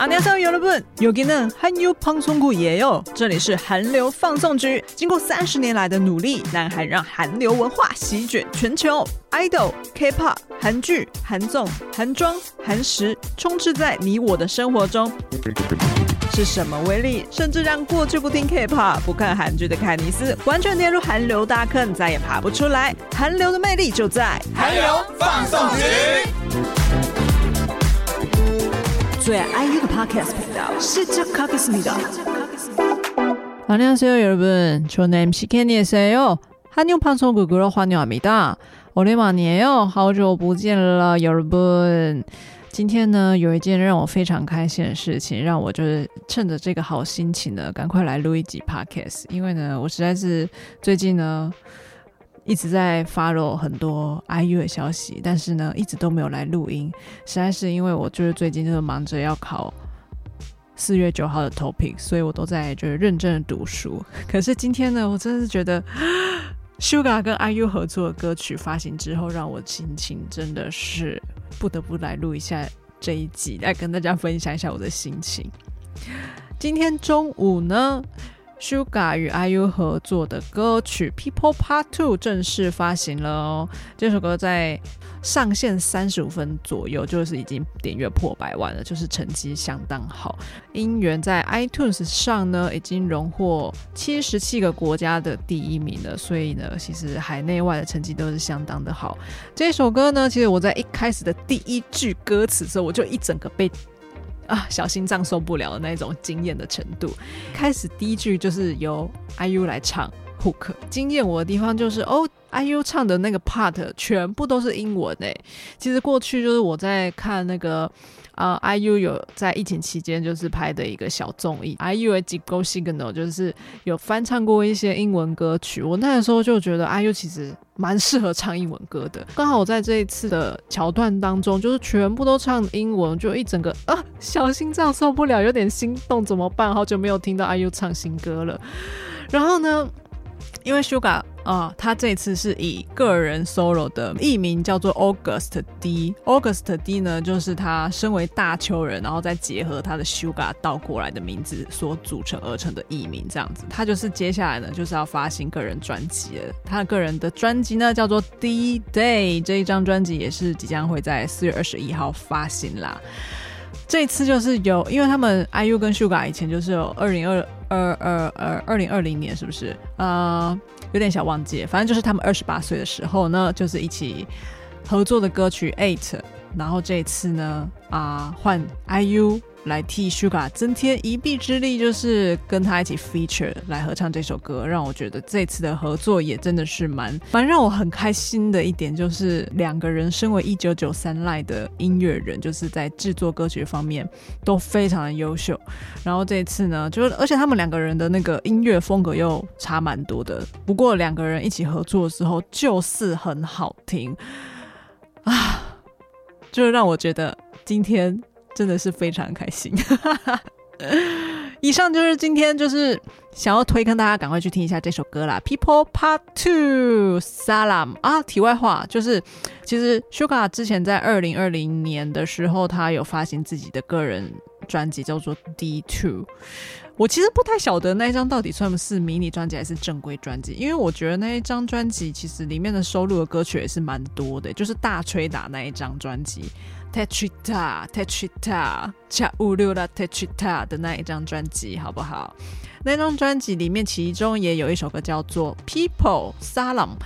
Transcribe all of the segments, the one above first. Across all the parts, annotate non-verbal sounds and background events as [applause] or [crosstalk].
안녕하세요，여러분，여기는韩流放送局也有，这里是韩流放送局。经过三十年来的努力，南韩让韩流文化席卷全球，idol、K-pop、韩剧、韩综、韩妆、韩食，充斥在你我的生活中。是什么威力，甚至让过去不听 K-pop、不看韩剧的凯尼斯，完全跌入韩流大坑，再也爬不出来？韩流的魅力就在韩流放送局。 最爱 IU 的 Podcast 频道是这个 Podcast。안녕하세요여러분저는 MC 캔이에요韩流放送局的欢迎你们，오랜만이에요好久不见了，여러분。今天呢，有一件让我非常开心的事情，让我就是趁着这个好心情呢，赶快来录一集 Podcast。因为呢，我实在是最近呢。 一直在 follow 很多 IU 的消息，但是呢，一直都没有来录音。实在是因为我就是最近就是忙着要考四月九号的 topic，所以我都在就是认真的读书。[laughs] 可是今天呢，我真的是觉得 [gasps] Suga 跟 IU 合作的歌曲发行之后，让我心情真的是不得不来录一下这一集，来跟大家分享一下我的心情。今天中午呢 Sugar 与 IU 合作的歌曲《People Part Two》正式发行了哦！这首歌在上线三十五分左右，就是已经点阅破百万了，就是成绩相当好。音源在 iTunes 上呢，已经荣获七十七个国家的第一名了，所以呢，其实海内外的成绩都是相当的好。这首歌呢，其实我在一开始的第一句歌词的时候，我就一整个被。啊，小心脏受不了的那种惊艳的程度。开始第一句就是由 IU 来唱 hook，惊艳我的地方就是哦，IU 唱的那个 part 全部都是英文诶。其实过去就是我在看那个。啊、，IU 有在疫情期间就是拍的一个小综艺，IU 的 Jiggo Signal 就是有翻唱过一些英文歌曲。我那个时候就觉得 IU 其实蛮适合唱英文歌的。刚好我在这一次的桥段当中，就是全部都唱英文，就一整个啊，小心脏受不了，有点心动，怎么办？好久没有听到 IU 唱新歌了。然后呢，因为 Suga 啊，他这次是以个人 solo 的艺名叫做 August D。August D 呢，就是他身为大邱人，然后再结合他的 Suga 倒过来的名字所组成而成的艺名，这样子。他就是接下来呢，就是要发行个人专辑了。他的个人的专辑呢，叫做 D Day。这一张专辑也是即将会在四月二十一号发行啦。这次就是有，因为他们 IU 跟 Suga 以前就是有二零二二二二二零二零年，是不是？呃。有点小忘记，反正就是他们二十八岁的时候呢，就是一起合作的歌曲《Eight》，然后这一次呢，啊，换 IU 来替 Sugar 增添一臂之力，就是跟他一起 feature 来合唱这首歌，让我觉得这次的合作也真的是蛮蛮让我很开心的一点，就是两个人身为一九九三赖的音乐人，就是在制作歌曲方面都非常的优秀。然后这一次呢，就而且他们两个人的那个音乐风格又差蛮多的，不过两个人一起合作的时候就是很好听啊，就是让我觉得今天。真的是非常开心。[laughs] 以上就是今天就是想要推，跟大家赶快去听一下这首歌啦。People Part Two Salam 啊，题外话就是，其实 Sugar 之前在二零二零年的时候，他有发行自己的个人专辑，叫做 D Two。我其实不太晓得那一张到底算不是迷你专辑还是正规专辑，因为我觉得那一张专辑其实里面的收录的歌曲也是蛮多的，就是大吹打那一张专辑。Techita Techita 恰五六啦 Techita 的那一张专辑，好不好？那张专辑里面，其中也有一首歌叫做 People Salam，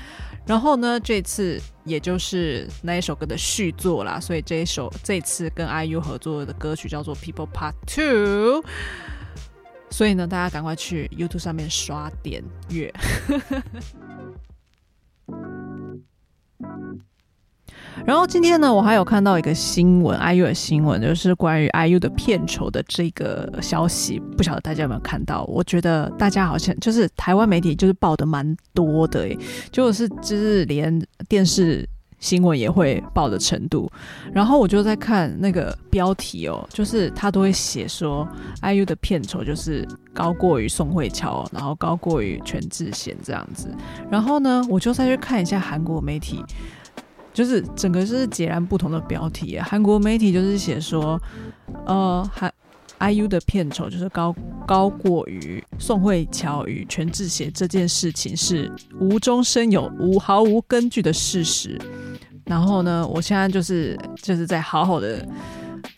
然后呢，这次也就是那一首歌的续作啦，所以这一首这次跟 IU 合作的歌曲叫做 People Part Two，所以呢，大家赶快去 YouTube 上面刷点阅。然后今天呢，我还有看到一个新闻，IU 的新闻，就是关于 IU 的片酬的这个消息，不晓得大家有没有看到？我觉得大家好像就是台湾媒体就是报的蛮多的，诶，就是就是连电视新闻也会报的程度。然后我就在看那个标题哦，就是他都会写说 IU 的片酬就是高过于宋慧乔，然后高过于全智贤这样子。然后呢，我就再去看一下韩国媒体。就是整个是截然不同的标题，韩国媒体就是写说，呃，韩 IU 的片酬就是高高过于宋慧乔与全智贤这件事情是无中生有、无毫无根据的事实。然后呢，我现在就是就是在好好的，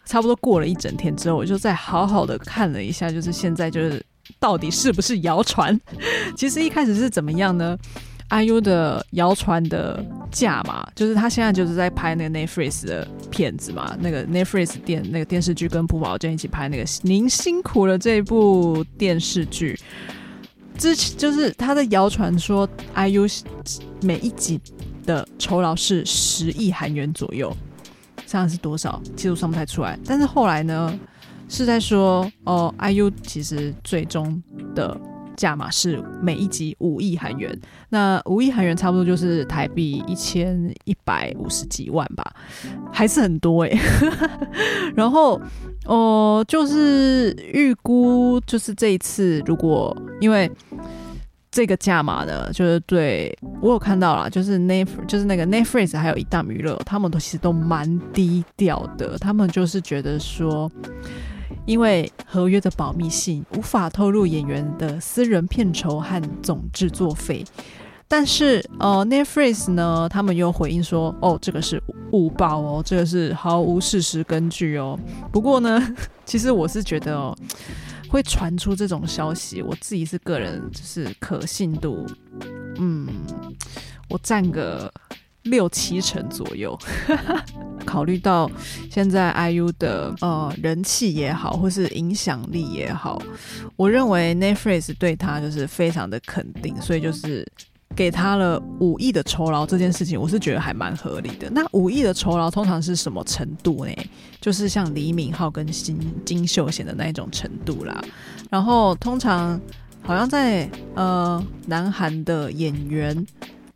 差不多过了一整天之后，我就再好好的看了一下，就是现在就是到底是不是谣传？[laughs] 其实一开始是怎么样呢？IU 的谣传的价嘛，就是他现在就是在拍那个 Netflix 的片子嘛，那个 Netflix 电那个电视剧跟朴宝剑一起拍那个《您辛苦了》这部电视剧，之前就是他的谣传说 IU 每一集的酬劳是十亿韩元左右，这样是多少？其实算不太出来。但是后来呢，是在说哦，IU 其实最终的。价码是每一集五亿韩元，那五亿韩元差不多就是台币一千一百五十几万吧，还是很多哎。[laughs] 然后哦、就是预估就是这一次，如果因为这个价码呢，就是对我有看到啦，就是 ne 就是那个 Netflix 还有一档娱乐，他们都其实都蛮低调的，他们就是觉得说。因为合约的保密性，无法透露演员的私人片酬和总制作费。但是，呃，Netflix 呢，他们又回应说，哦，这个是误报哦，这个是毫无事实根据哦。不过呢，[laughs] 其实我是觉得哦，会传出这种消息，我自己是个人就是可信度，嗯，我占个。六七成左右，[laughs] 考虑到现在 IU 的呃人气也好，或是影响力也好，我认为 Netflix 对他就是非常的肯定，所以就是给他了五亿的酬劳这件事情，我是觉得还蛮合理的。那五亿的酬劳通常是什么程度呢？就是像李敏镐跟金金秀贤的那一种程度啦。然后通常好像在呃南韩的演员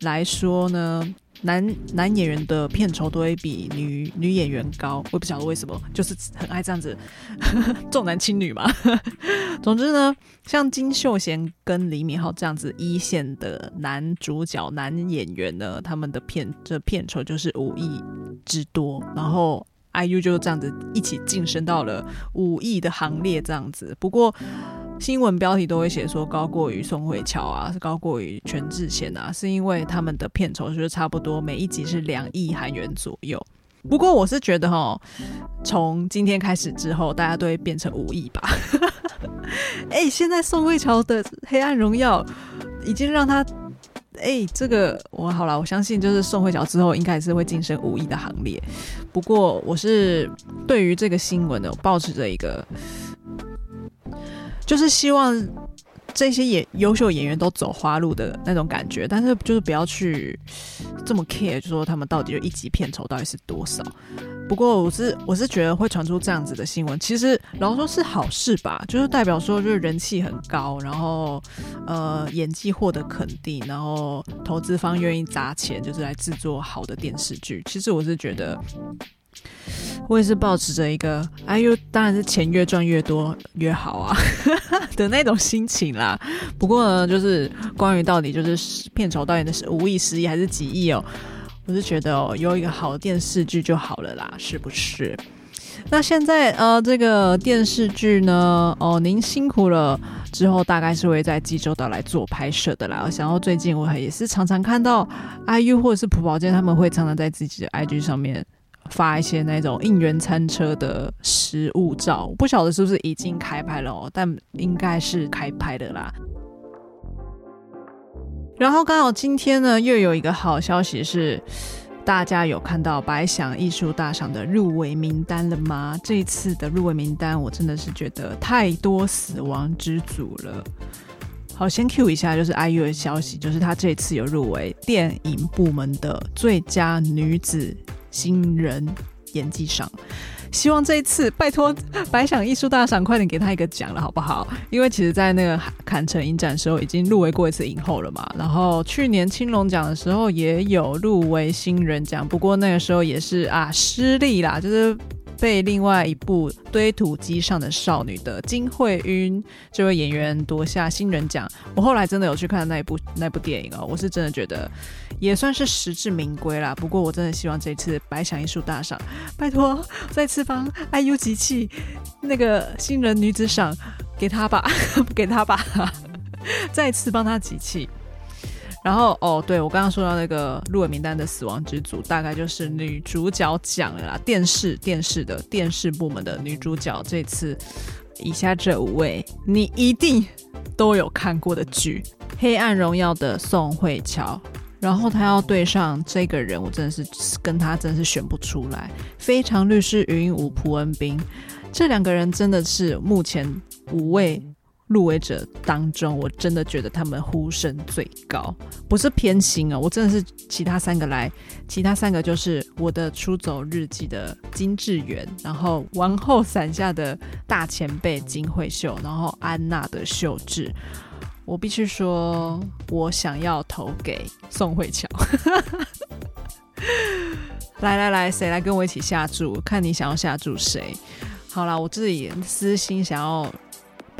来说呢。男男演员的片酬都会比女女演员高，我也不晓得为什么，就是很爱这样子 [laughs] 重男轻女嘛。[laughs] 总之呢，像金秀贤跟李敏镐这样子一线的男主角男演员呢，他们的片这片酬就是五亿之多，然后 IU 就这样子一起晋升到了五亿的行列这样子。不过。新闻标题都会写说高过于宋慧乔啊，是高过于全智贤啊，是因为他们的片酬就是差不多每一集是两亿韩元左右。不过我是觉得哈，从今天开始之后，大家都会变成五亿吧。[laughs] 哎、现在宋慧乔的《黑暗荣耀》已经让他哎、这个我好了，我相信就是宋慧乔之后应该也是会晋升五亿的行列。不过我是对于这个新闻呢，我抱持着一个。就是希望这些演优秀演员都走花路的那种感觉，但是就是不要去这么 care，就说他们到底有一集片酬到底是多少。不过我是我是觉得会传出这样子的新闻，其实然后说是好事吧，就是代表说就是人气很高，然后呃演技获得肯定，然后投资方愿意砸钱，就是来制作好的电视剧。其实我是觉得。我也是抱持着一个，哎呦，当然是钱越赚越多越好啊 [laughs] 的那种心情啦。不过呢，就是关于到底就是片酬到底是五亿、十亿还是几亿哦，我是觉得哦，有一个好的电视剧就好了啦，是不是？那现在呃，这个电视剧呢，哦，您辛苦了。之后大概是会在济州岛来做拍摄的啦。我想到最近我也是常常看到 IU 或者是朴宝剑他们会常常在自己的 IG 上面。发一些那种应援餐车的食物照，不晓得是不是已经开拍了哦，但应该是开拍的啦。然后刚好今天呢，又有一个好消息是，大家有看到百想艺术大赏的入围名单了吗？这一次的入围名单，我真的是觉得太多死亡之组了。好，先 Q 一下，就是 IU 的消息，就是他这次有入围电影部门的最佳女子。新人演技赏，希望这一次拜托白想艺术大赏快点给他一个奖了，好不好？因为其实，在那个坎城影展的时候，已经入围过一次影后了嘛。然后去年青龙奖的时候也有入围新人奖，不过那个时候也是啊失利啦，就是。被另外一部堆土机上的少女的金惠韵这位演员夺下新人奖。我后来真的有去看那一部那部电影哦，我是真的觉得也算是实至名归啦。不过我真的希望这次白想艺术大赏，拜托再次帮 IU 集气，那个新人女子赏给他吧，给他吧，[laughs] [laughs] 再次帮他集气。然后哦，对，我刚刚说到那个入围名单的死亡之组，大概就是女主角奖了啦，电视电视的电视部门的女主角。这次以下这五位，你一定都有看过的剧《黑暗荣耀》的宋慧乔，然后她要对上这个人，我真的是跟她真的是选不出来。非常律师禹英禑、朴恩斌，这两个人真的是目前五位。入围者当中，我真的觉得他们呼声最高，不是偏心哦，我真的是其他三个来，其他三个就是我的出走日记的金智媛，然后王后伞下的大前辈金惠秀，然后安娜的秀智，我必须说，我想要投给宋慧乔。[laughs] 来来来，谁来跟我一起下注？看你想要下注谁？好啦，我自己私心想要。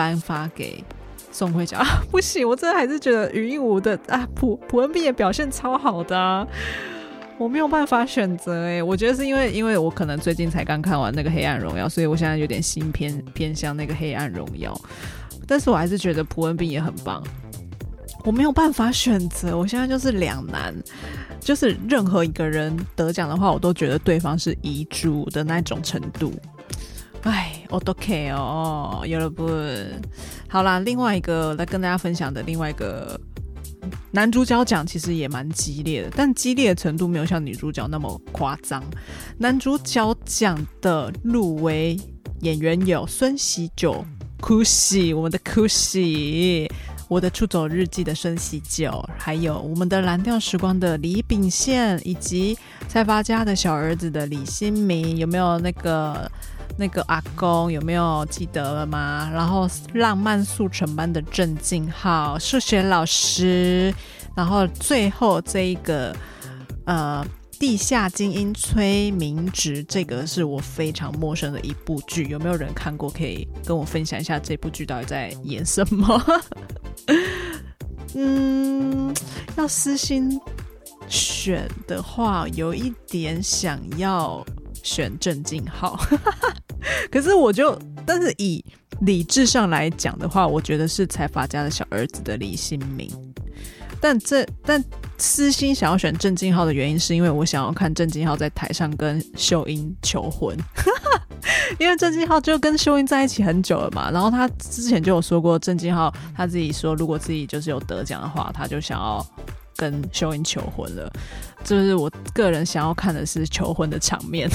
颁发给宋慧乔。啊，不行，我真的还是觉得禹英武的啊，朴朴恩斌也表现超好的，我没有办法选择哎，我觉得是因为因为我可能最近才刚看完那个《黑暗荣耀》，所以我现在有点心偏偏向那个《黑暗荣耀》，但是我还是觉得朴恩斌也很棒，我没有办法选择，我现在就是两难，就是任何一个人得奖的话，我都觉得对方是遗珠的那种程度。哎，我都 k 哦，有了不？好啦，另外一个来跟大家分享的另外一个男主角奖其实也蛮激烈的，但激烈的程度没有像女主角那么夸张。男主角奖的入围演员有孙锡久、哭喜，我们的哭喜，我的出走日记的孙锡久，还有我们的蓝调时光的李秉宪，以及财阀家的小儿子的李新民，有没有那个？那个阿公有没有记得了吗？然后浪漫速成班的郑敬浩数学老师，然后最后这一个呃地下精英崔明植，这个是我非常陌生的一部剧，有没有人看过？可以跟我分享一下这部剧到底在演什么？[laughs] 嗯，要私心选的话，有一点想要。选郑敬浩，[laughs] 可是我就，但是以理智上来讲的话，我觉得是财阀家的小儿子的李新民。但这但私心想要选郑敬浩的原因，是因为我想要看郑敬浩在台上跟秀英求婚，[laughs] 因为郑敬浩就跟秀英在一起很久了嘛。然后他之前就有说过，郑敬浩他自己说，如果自己就是有得奖的话，他就想要。跟秀英求婚了，就是我个人想要看的是求婚的场面。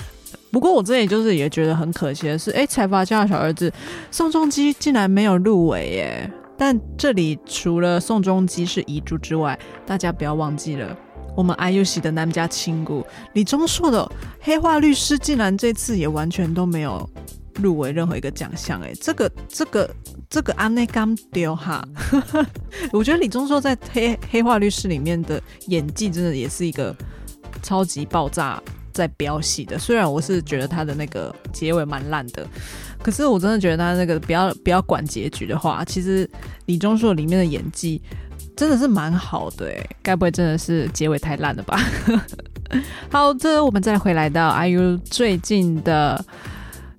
[laughs] 不过我这里就是也觉得很可惜的是，哎、欸，财阀家的小儿子宋仲基竟然没有入围耶。但这里除了宋仲基是遗珠之外，大家不要忘记了，我们 IU 系的男家亲骨李钟硕的黑化律师竟然这次也完全都没有。入围任何一个奖项，哎，这个这个这个阿内甘丢哈，[laughs] 我觉得李钟硕在黑黑化律师里面的演技真的也是一个超级爆炸在飙戏的。虽然我是觉得他的那个结尾蛮烂的，可是我真的觉得他那个不要不要管结局的话，其实李钟硕里面的演技真的是蛮好的，哎，该不会真的是结尾太烂了吧？[laughs] 好的，我们再回来到 IU 最近的。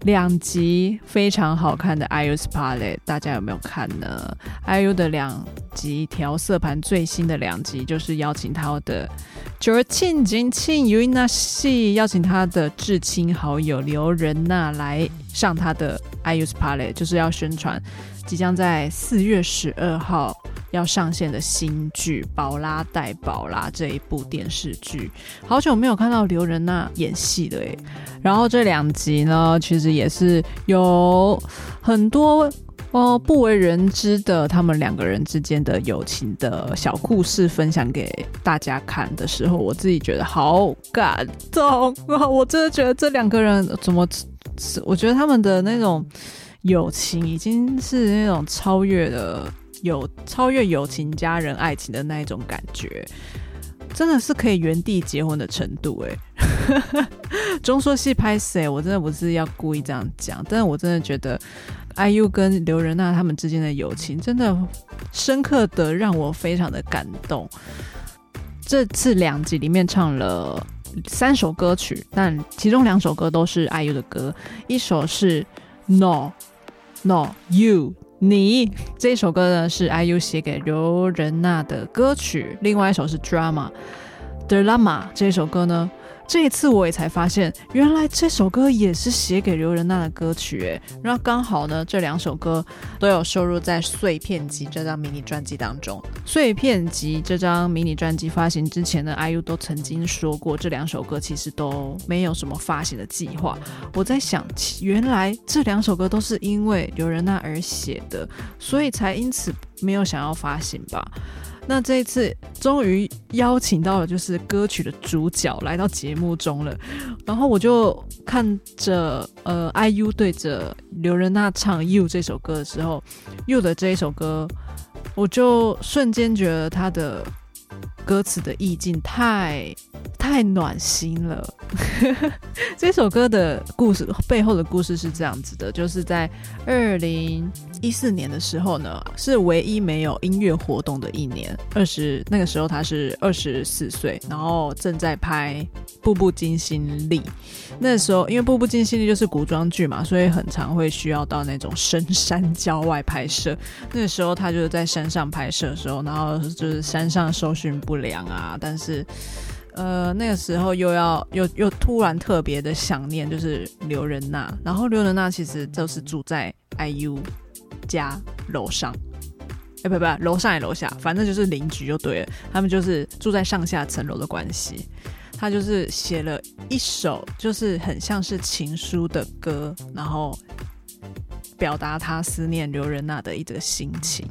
两集非常好看的 IU's Pilot，大家有没有看呢？IU 的两集调色盘最新的两集，就是邀请他的就是亲近亲友那戏，邀请他的至亲好友刘仁娜来上他的 IU's Pilot，就是要宣传即将在四月十二号。要上线的新剧《宝拉带宝拉》这一部电视剧，好久没有看到刘仁娜演戏了诶。然后这两集呢，其实也是有很多哦不为人知的他们两个人之间的友情的小故事分享给大家看的时候，我自己觉得好感动啊！我真的觉得这两个人怎么，我觉得他们的那种友情已经是那种超越了。有超越友情、家人、爱情的那一种感觉，真的是可以原地结婚的程度哎！[laughs] 中说戏拍谁？我真的不是要故意这样讲，但是我真的觉得 IU 跟刘仁娜他们之间的友情，真的深刻的让我非常的感动。这次两集里面唱了三首歌曲，但其中两首歌都是 IU 的歌，一首是。No No You 你这首歌呢是 IU 写给刘仁娜的歌曲，另外一首是 Drama Drama 这首歌呢。这一次我也才发现，原来这首歌也是写给刘仁娜的歌曲诶。然后刚好呢，这两首歌都有收录在《碎片集》这张迷你专辑当中。《碎片集》这张迷你专辑发行之前呢，IU 都曾经说过，这两首歌其实都没有什么发行的计划。我在想，原来这两首歌都是因为刘仁娜而写的，所以才因此没有想要发行吧。那这一次终于邀请到了就是歌曲的主角来到节目中了，然后我就看着呃 IU 对着刘仁娜唱《You》这首歌的时候，《You》的这一首歌，我就瞬间觉得他的歌词的意境太太暖心了。[laughs] 这首歌的故事背后的故事是这样子的，就是在二零一四年的时候呢，是唯一没有音乐活动的一年。二十那个时候他是二十四岁，然后正在拍《步步惊心力》。那时候因为《步步惊心力》就是古装剧嘛，所以很常会需要到那种深山郊外拍摄。那个时候他就是在山上拍摄的时候，然后就是山上受训不良啊，但是。呃，那个时候又要又又突然特别的想念，就是刘仁娜。然后刘仁娜其实就是住在 IU 家楼上，哎，不不，楼上也楼下，反正就是邻居就对了。他们就是住在上下层楼的关系。他就是写了一首，就是很像是情书的歌，然后表达他思念刘仁娜的一个心情。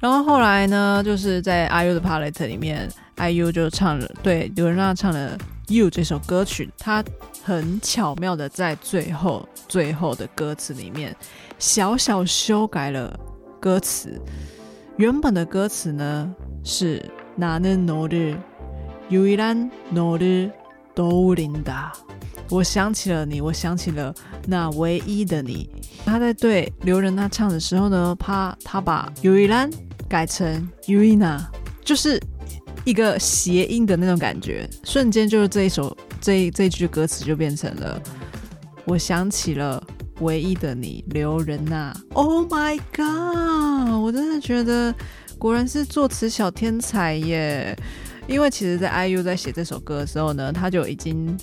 然后后来呢，就是在 IU 的 Palette 里面。IU 就唱了，对刘仁娜唱了《You》这首歌曲，他很巧妙的在最后最后的歌词里面小小修改了歌词。原本的歌词呢是나는너를유일한너를떠올린다，我想起了你，我想起了那唯一的你。他在对刘仁娜唱的时候呢，他他把유일한改成유이나，就是。 一个谐音的那种感觉瞬间就是这一首这这句歌词就变成了我想起了唯一的你刘仁娜。Oh my god 我真的觉得果然是作词小天才耶。因为其实在 iu 在写这首歌的时候呢他就已经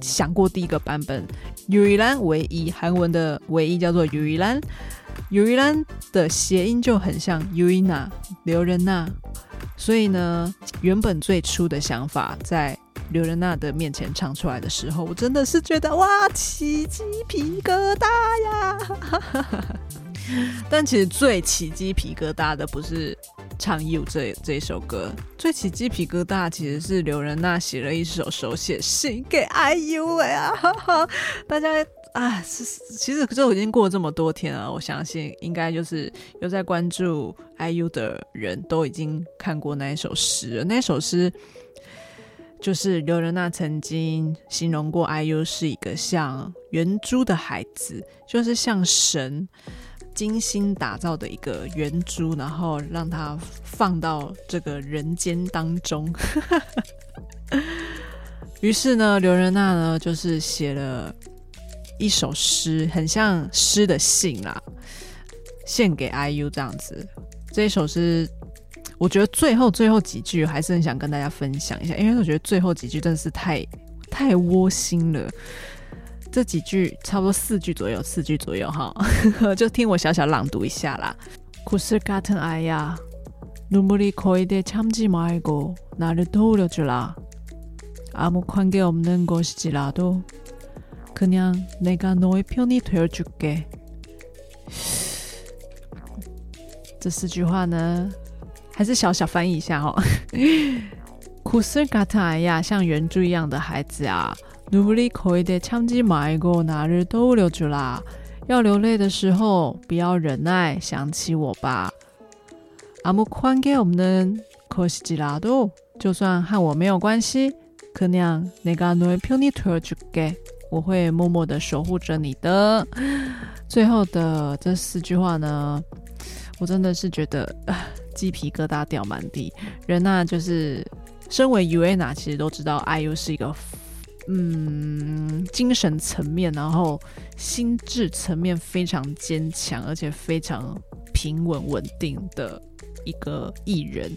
想过第一个版本 u 唯一韩文的唯一叫做 uv 兰 uv 兰的谐音就很像 uvna 刘仁娜。所以呢，原本最初的想法在刘仁娜的面前唱出来的时候，我真的是觉得哇，起鸡皮疙瘩呀！[laughs] 但其实最起鸡皮疙瘩的不是唱《You》这这首歌，最起鸡皮疙瘩其实是刘仁娜写了一首手写信给 IU 哎呀！[laughs] 大家。啊，是其实这已经过了这么多天了，我相信应该就是有在关注 IU 的人都已经看过那一首诗了。那首诗就是刘仁娜曾经形容过 IU 是一个像圆珠的孩子，就是像神精心打造的一个圆珠，然后让它放到这个人间当中。[laughs] 于是呢，刘仁娜呢就是写了。一首诗，很像诗的信啦，献给 IU 这样子。这一首诗，我觉得最后最后几句还是很想跟大家分享一下，因为我觉得最后几句真的是太太窝心了。这几句差不多四句左右，四句左右哈，[laughs] 就听我小小朗读一下啦。구슬같은아이야눈물이고이되참지말고나를떠올려주라아무관계없는것이지라도 可娘，내가너의편이되어줄게。这四句话呢，还是小小翻译一下哦。[laughs] 구슬같은아이야，像圆珠一样的孩子啊。눈물이고이되참지말고나를떠올려주라。要流泪的时候，不要忍耐，想起我吧。아무관계없는것이지라도，就算和我没有关系。可娘，내가너의편이되어줄게。 我会默默的守护着你的。最后的这四句话呢，我真的是觉得鸡皮疙瘩掉满地。人呐，就是身为 U A 呐其实都知道 IU 是一个嗯，精神层面，然后心智层面非常坚强，而且非常平稳稳定的一个艺人，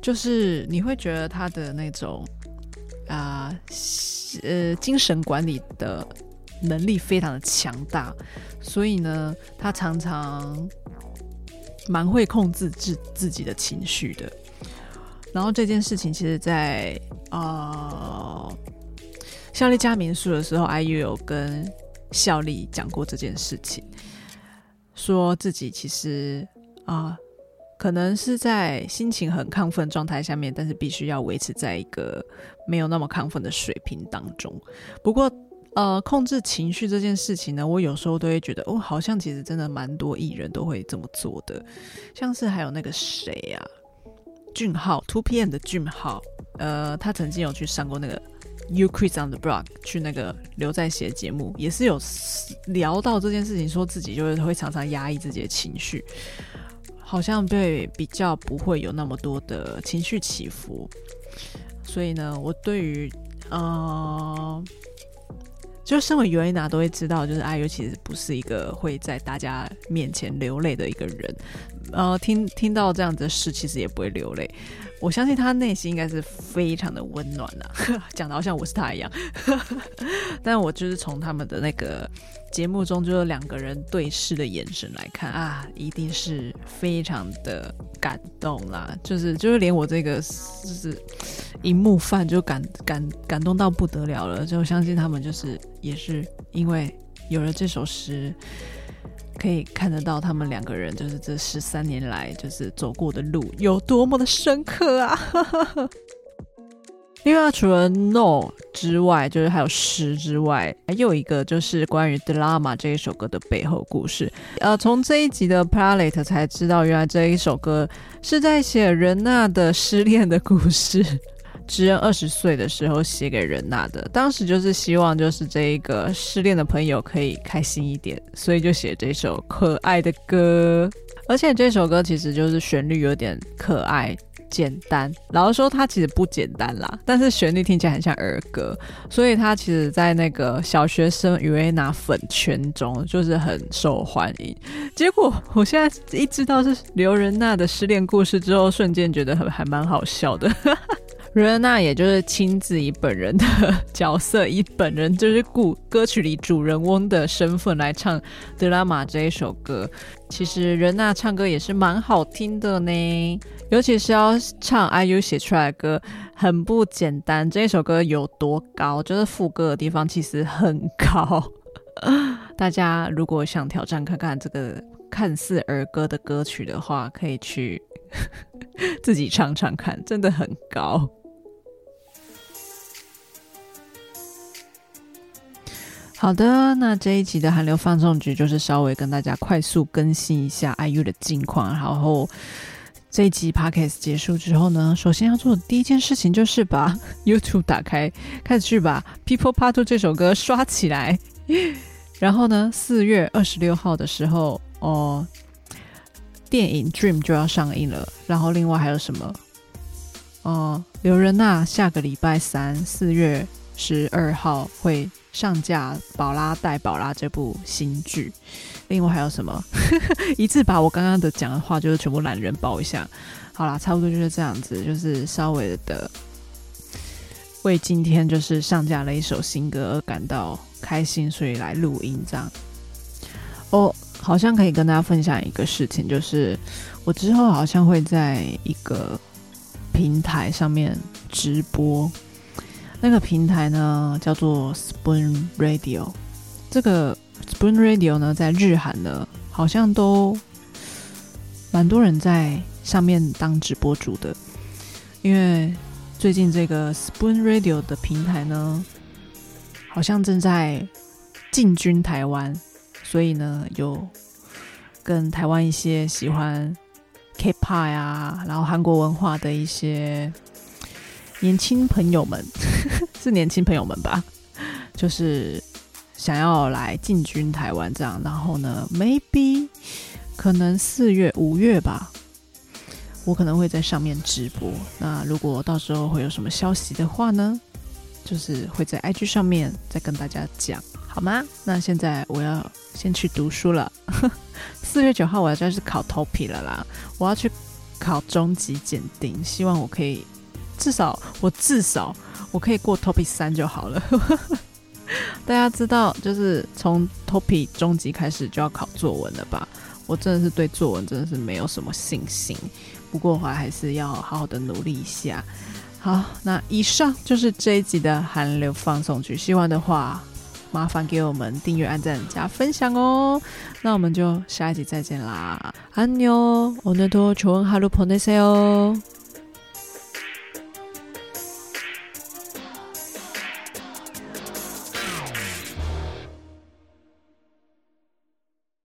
就是你会觉得他的那种啊呃，精神管理的能力非常的强大，所以呢，他常常蛮会控制自自己的情绪的。然后这件事情，其实在呃。孝利家民宿的时候，IU 有跟效力讲过这件事情，说自己其实啊，可能是在心情很亢奋状态下面，但是必须要维持在一个没有那么亢奋的水平当中。不过，呃，控制情绪这件事情呢，我有时候都会觉得，哦，好像其实真的蛮多艺人都会这么做的，像是还有那个谁啊，俊浩，Two PM 的俊浩，呃，他曾经有去上过那个。You Quit on the Block 去那个刘在锡节目，也是有聊到这件事情，说自己就是会常常压抑自己的情绪，好像对比较不会有那么多的情绪起伏。所以呢，我对于呃，就身为尤安娜都会知道，就是 IU 其实不是一个会在大家面前流泪的一个人。呃，听听到这样子的事，其实也不会流泪。我相信他内心应该是非常的温暖呐，[laughs] 讲的好像我是他一样。[laughs] 但我就是从他们的那个节目中，就是两个人对视的眼神来看啊，一定是非常的感动啦。就是就是连我这个就是荧幕饭就感感感动到不得了了。就相信他们就是也是因为有了这首诗。可以看得到他们两个人就是这十三年来就是走过的路有多么的深刻啊！[laughs] 另外，除了 No 之外，就是还有诗之外，还有一个就是关于《Drama》这一首歌的背后故事。呃，从这一集的 Palette 才知道，原来这一首歌是在写人娜的失恋的故事。知恩二十岁的时候写给仁娜的，当时就是希望就是这一个失恋的朋友可以开心一点，所以就写这首可爱的歌。而且这首歌其实就是旋律有点可爱简单，老实说它其实不简单啦，但是旋律听起来很像儿歌，所以它其实在那个小学生尤安娜粉圈中就是很受欢迎。结果我现在一知道是刘仁娜的失恋故事之后，瞬间觉得很还蛮好笑的。瑞恩娜也就是亲自以本人的角色，以本人就是故歌曲里主人翁的身份来唱《德拉玛》这一首歌。其实仁娜唱歌也是蛮好听的呢，尤其是要唱 IU 写出来的歌，很不简单。这一首歌有多高？就是副歌的地方其实很高。[laughs] 大家如果想挑战看看这个看似儿歌的歌曲的话，可以去 [laughs] 自己唱唱看，真的很高。好的，那这一集的韩流放送局就是稍微跟大家快速更新一下 IU 的近况。然后这一集 Podcast 结束之后呢，首先要做的第一件事情就是把 [laughs] YouTube 打开，开始去把《People Part Two》这首歌刷起来。然后呢，四月二十六号的时候，哦，电影《Dream》就要上映了。然后另外还有什么？哦，刘仁娜下个礼拜三，四月十二号会。上架《宝拉带宝拉》这部新剧，另外还有什么？[laughs] 一次把我刚刚的讲的话就是全部懒人包一下。好啦，差不多就是这样子，就是稍微的为今天就是上架了一首新歌而感到开心，所以来录音这样。哦，好像可以跟大家分享一个事情，就是我之后好像会在一个平台上面直播。那个平台呢，叫做 Spoon Radio。这个 Spoon Radio 呢，在日韩呢，好像都蛮多人在上面当直播主的。因为最近这个 Spoon Radio 的平台呢，好像正在进军台湾，所以呢，有跟台湾一些喜欢 K-pop 啊，然后韩国文化的一些。年轻朋友们是年轻朋友们吧，[laughs] 就是想要来进军台湾这样，然后呢，maybe 可能四月、五月吧，我可能会在上面直播。那如果到时候会有什么消息的话呢，就是会在 IG 上面再跟大家讲，好吗？那现在我要先去读书了。[laughs] 四月九号我要就要去考 TOPI 了啦，我要去考中级检定，希望我可以至少我至少我可以过 TOPI 三就好了。[laughs] 大家知道，就是从 TOPI 中级开始就要考作文了吧？我真的是对作文真的是没有什么信心，不过我还是要好好的努力一下。好，那以上就是这一集的韩流放送局，喜欢的话麻烦给我们订阅、按赞、加分享哦。那我们就下一集再见啦，安妞，오늘도좋은하루보내세요